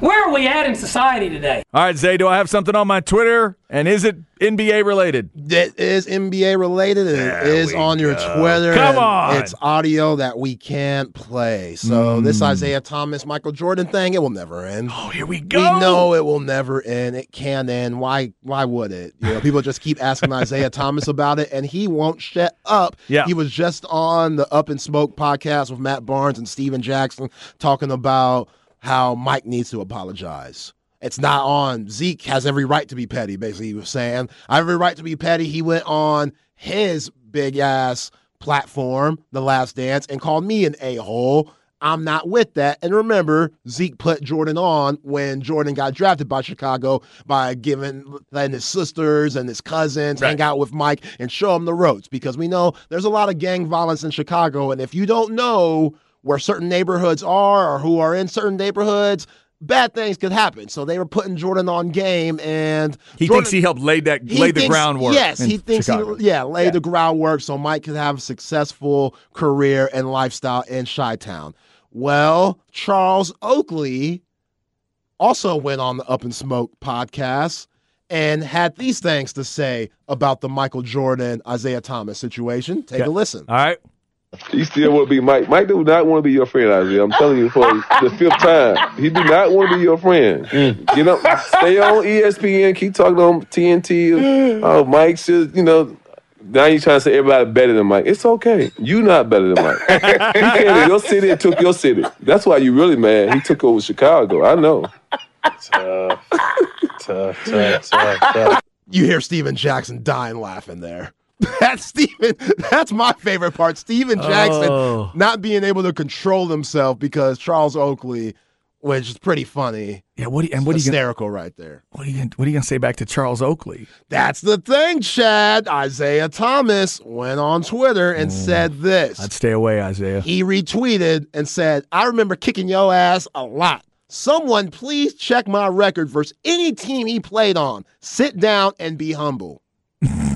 G: Where are we at in society today?
A: All right, Zay, do I have something on my Twitter? And is it NBA related?
C: It is NBA related. and
A: There
C: It is on your
A: go.
C: Twitter.
A: Come on.
C: It's audio that we can't play. So hmm. this Isiah Thomas, Michael Jordan thing, it will never end.
A: Oh, here we go.
C: We know it will never end. It can end. Why? Why would it? You know, people just keep asking Isiah Thomas about it, and he won't shut up.
A: Yeah.
C: he was just on the All the Smoke podcast with Matt Barnes and Stephen Jackson talking about how Mike needs to apologize. It's not on. Zeke has every right to be petty. Basically, he was saying, "I have every right to be petty." He went on his big ass platform, The Last Dance, and called me an a hole. I'm not with that. And remember, Zeke put Jordan on when Jordan got drafted by Chicago by giving letting his sisters and his cousins hang out with Mike and show him the ropes because we know there's a lot of gang violence in Chicago. And if you don't know where certain neighborhoods are or who are in certain neighborhoods, bad things could happen. So they were putting Jordan on game and
A: He
C: Jordan-
A: thinks he helped lay that lay the
C: thinks-
A: groundwork.
C: Yes, he thinks
A: Chicago.
C: he yeah laid the groundwork so Mike could have a successful career and lifestyle in Chi Town. Well, Charles Oakley also went on the All the Smoke podcast and had these things to say about the Michael Jordan Isiah Thomas situation. Take a listen.
A: All right.
H: He still want to be Mike. Mike do not want to be your friend, Isiah. I'm telling you for the fifth time. He do not want to be your friend. Mm. You know, stay on ESPN, keep talking on TNT. Oh, Mike should, you know. Now you trying to say everybody better than Mike. It's okay. You not better than Mike. he came to your city and took your city. That's why you really mad. He took over Chicago. I know. Tough. tough, tough, tough, tough.
C: You hear Stephen Jackson dying laughing there. That's Stephen. That's my favorite part. Stephen Jackson
A: Oh.
C: not being able to control himself because Charles Oakley, which is pretty funny.
A: Yeah. What? you- and what are you gonna,
C: right there.
A: what are you what are you gonna say back to Charles Oakley?
C: That's the thing, Chad. Isiah Thomas went on Twitter and mm. said this.
A: I'd stay away, Isiah.
C: He retweeted and said, I remember kicking your ass a lot. Someone please check my record versus any team he played on. Sit down and be humble.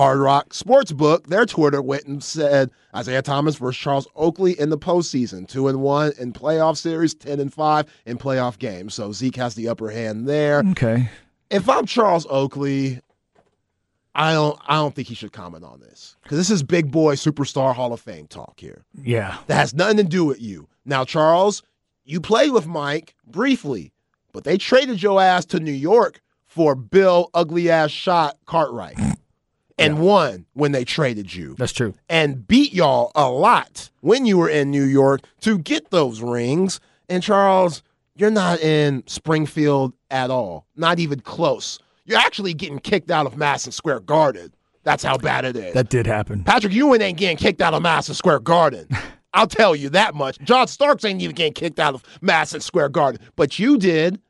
C: Hard Rock Sportsbook, their Twitter went and said Isiah Thomas versus Charles Oakley in the postseason, two and one in playoff series, ten and five in playoff games. So Zeke has the upper hand there.
A: Okay.
C: If I'm Charles Oakley, I don't I don't think he should comment on this because this is big boy superstar Hall of Fame talk here.
A: Yeah.
C: That has nothing to do with you. Now, Charles, you played with Mike briefly, but they traded your ass to New York for Bill ugly ass shot Cartwright and won when they traded you
A: That's true.
C: and beat y'all a lot when you were in New York to get those rings. And Charles, you're not in Springfield at all, not even close. You're actually getting kicked out of Madison Square Garden. That's how bad it is.
A: That did happen.
C: Patrick Ewing ain't getting kicked out of Madison Square Garden. I'll tell you that much. John Starks ain't even getting kicked out of Madison Square Garden, but you did.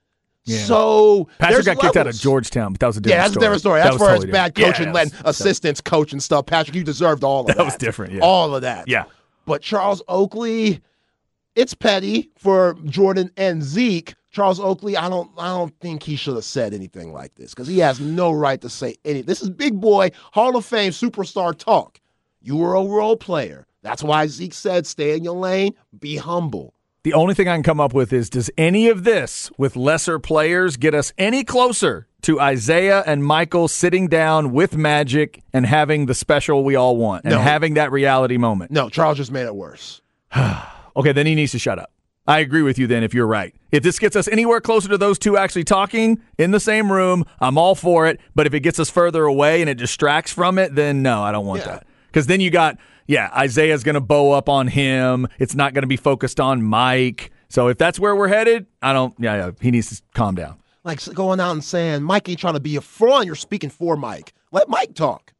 A: Yeah.
C: So
A: Patrick got kicked out of. Georgetown, but that was a different story.
C: Yeah, that's
A: story.
C: a different story.
A: That
C: That's
A: was
C: where
A: totally
C: it's bad coaching,
A: Yeah,
C: letting
A: that was-
C: assistants coach and stuff. Patrick, you deserved all of that.
A: That was different, yeah.
C: All of that.
A: Yeah.
C: But Charles Oakley, it's petty for Jordan and Zeke. Charles Oakley, I don't I don't think he should have said anything like this because he has no right to say any. This is big boy Hall of Fame superstar talk. You were a role player. That's why Zeke said, stay in your lane, be humble.
A: The only thing I can come up with is does any of this with lesser players get us any closer to Isiah and Michael sitting down with Magic and having the special we all want and
C: No.
A: having that reality moment?
C: No, Charles just made it worse.
A: Okay, then he needs to shut up. I agree with you then if you're right. If this gets us anywhere closer to those two actually talking in the same room, I'm all for it. But if it gets us further away and it distracts from it, then no, I don't want
C: Yeah.
A: that. Because then you got, yeah, Isiah's going to bow up on him. It's not going to be focused on Mike. So if that's where we're headed, I don't, yeah, yeah he needs to calm down.
C: Like going out and saying, Mike ain't trying to be a fraud. You're speaking for Mike. Let Mike talk.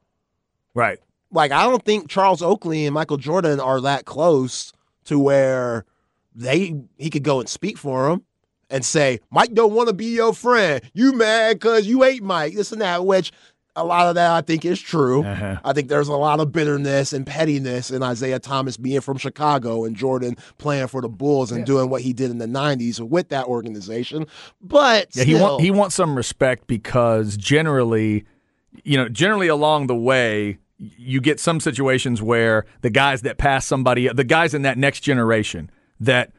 A: Right.
C: like I don't think Charles Oakley and Michael Jordan are that close to where they he could go and speak for him and say Mike don't want to be your friend. You mad because you ain't Mike. This and that. Which a lot of that I think is true.
A: Uh-huh.
C: I think there's a lot of bitterness and pettiness in Isiah Thomas being from Chicago and Jordan playing for the Bulls and doing what he did in the '90s with that organization. But
A: Yeah, he want he wants some respect because generally, you know, generally along the way, you get some situations where the guys that pass somebody, the guys in that next generation that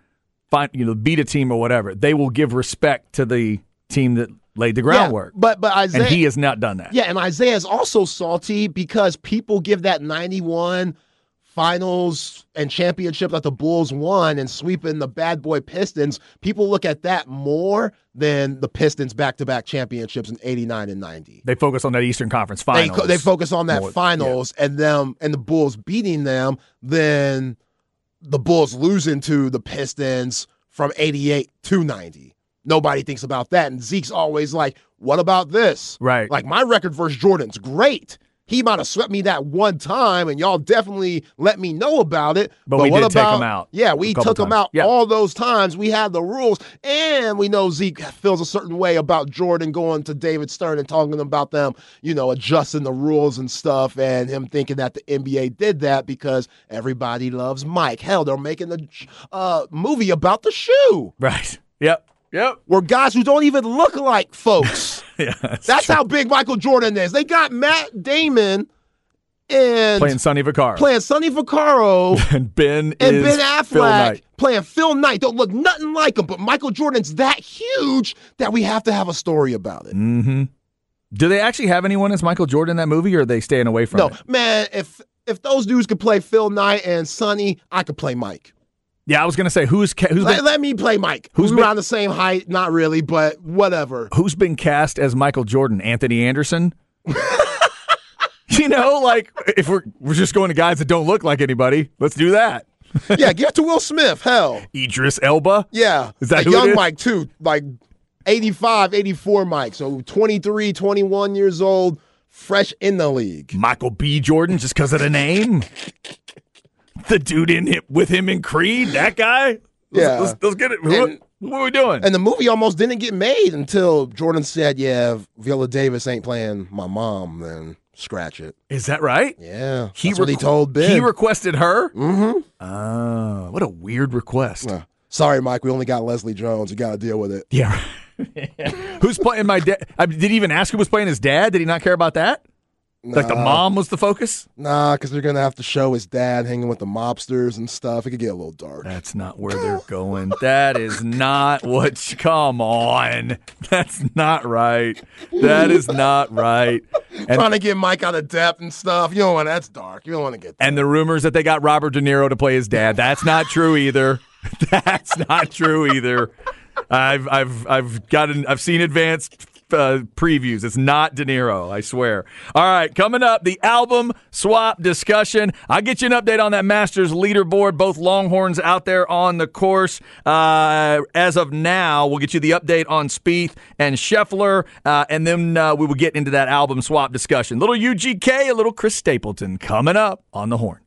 A: find you know beat a team or whatever, they will give respect to the team that laid the groundwork.
C: Yeah, but but Isiah,
A: and he has not done that.
C: Yeah, and Isiah is also salty because people give that 91 finals and championship that the Bulls won and sweeping the bad boy Pistons. People look at that more than the Pistons back to back championships in 89 and 90.
A: They focus on that Eastern Conference
C: They,
A: finals.
C: they focus on that
A: more-
C: finals and them and the Bulls beating them than the Bulls losing to the Pistons from 88 to 90. Nobody thinks about that. And Zeke's always like, what about this?
A: Right.
C: Like my record versus Jordan's great. He might have swept me that one time, and y'all definitely let me know about it.
A: But we
C: what
A: did take
C: about,
A: him out
C: Yeah, we took him out
A: Yeah.
C: all those times. We had the rules, and we know Zeke feels a certain way about Jordan going to David Stern and talking about them, you know, adjusting the rules and stuff, and him thinking that the NBA did that because everybody loves Mike. Hell, they're making a uh, movie about the shoe
A: right. Yep. Yep.
C: where guys who don't even look like folks.
A: Yeah. That's,
C: That's how big Michael Jordan is. They got Matt Damon and
A: playing Sonny Vaccaro.
C: playing Sonny Vaccaro
A: and Ben
C: and Ben Affleck
A: Phil Knight.
C: playing Phil Knight. Don't look nothing like him, but Michael Jordan's that huge that we have to have a story about it.
A: Mm-hmm. Do they actually have anyone as Michael Jordan in that movie, or are they staying away from
C: No,
A: it?
C: No, man, if if those dudes could play Phil Knight and Sonny, I could play Mike.
A: Yeah, I was gonna say who's ca- who's
C: Let,
A: been,
C: let me play Mike.
A: Who's
C: around the same height? Not really, but whatever.
A: who's been cast as Michael Jordan? Anthony Anderson. you know, like if we're we're just going to guys that don't look like anybody, let's do that.
C: yeah, give it to Will Smith. Hell.
A: Idris Elba.
C: Yeah.
A: Is that
C: young
A: is?
C: Mike too, like 85, 84 Mike. So 23, 21 years old, fresh in the league.
A: Michael B. Jordan, just because of the name. The dude in him with him in Creed, that guy. Let's,
C: Yeah.
A: let's, let's get it.
C: And-
A: what are we doing?
C: And the movie almost didn't get made until Jordan said, "Yeah, if Viola Davis ain't playing my mom, then scratch it."
A: Is that right?
C: Yeah,
A: He
C: that's what he told Ben.
A: He requested her.
C: mm-hmm.
A: Oh, what a weird request.
C: Sorry, Mike. We only got Leslie Jones. You got to deal with it.
A: Yeah. Who's playing my dad? Did he even ask who was playing his dad? Did he not care about that? Like the mom was the focus?
C: Nah, because they're gonna have to show his dad hanging with the mobsters and stuff. It could get a little dark.
A: That's not where they're going. That is not what. Come on. That's not right. That is not right. And,
C: Trying to get Mike out of depth and stuff. You don't want that's dark. You don't want to get.
A: and the rumors that they got Robert De Niro to play his dad. That's not true either. That's not true either. I've I've I've gotten I've seen advanced uh, previews. It's not De Niro, I swear. All right, coming up, the album swap discussion. I'll get you an update on that Masters leaderboard. Both Longhorns out there on the course. Uh, as of now, we'll get you the update on Spieth and Scheffler, uh, and then uh, we will get into that album swap discussion. Little UGK, a little Chris Stapleton coming up on the horn.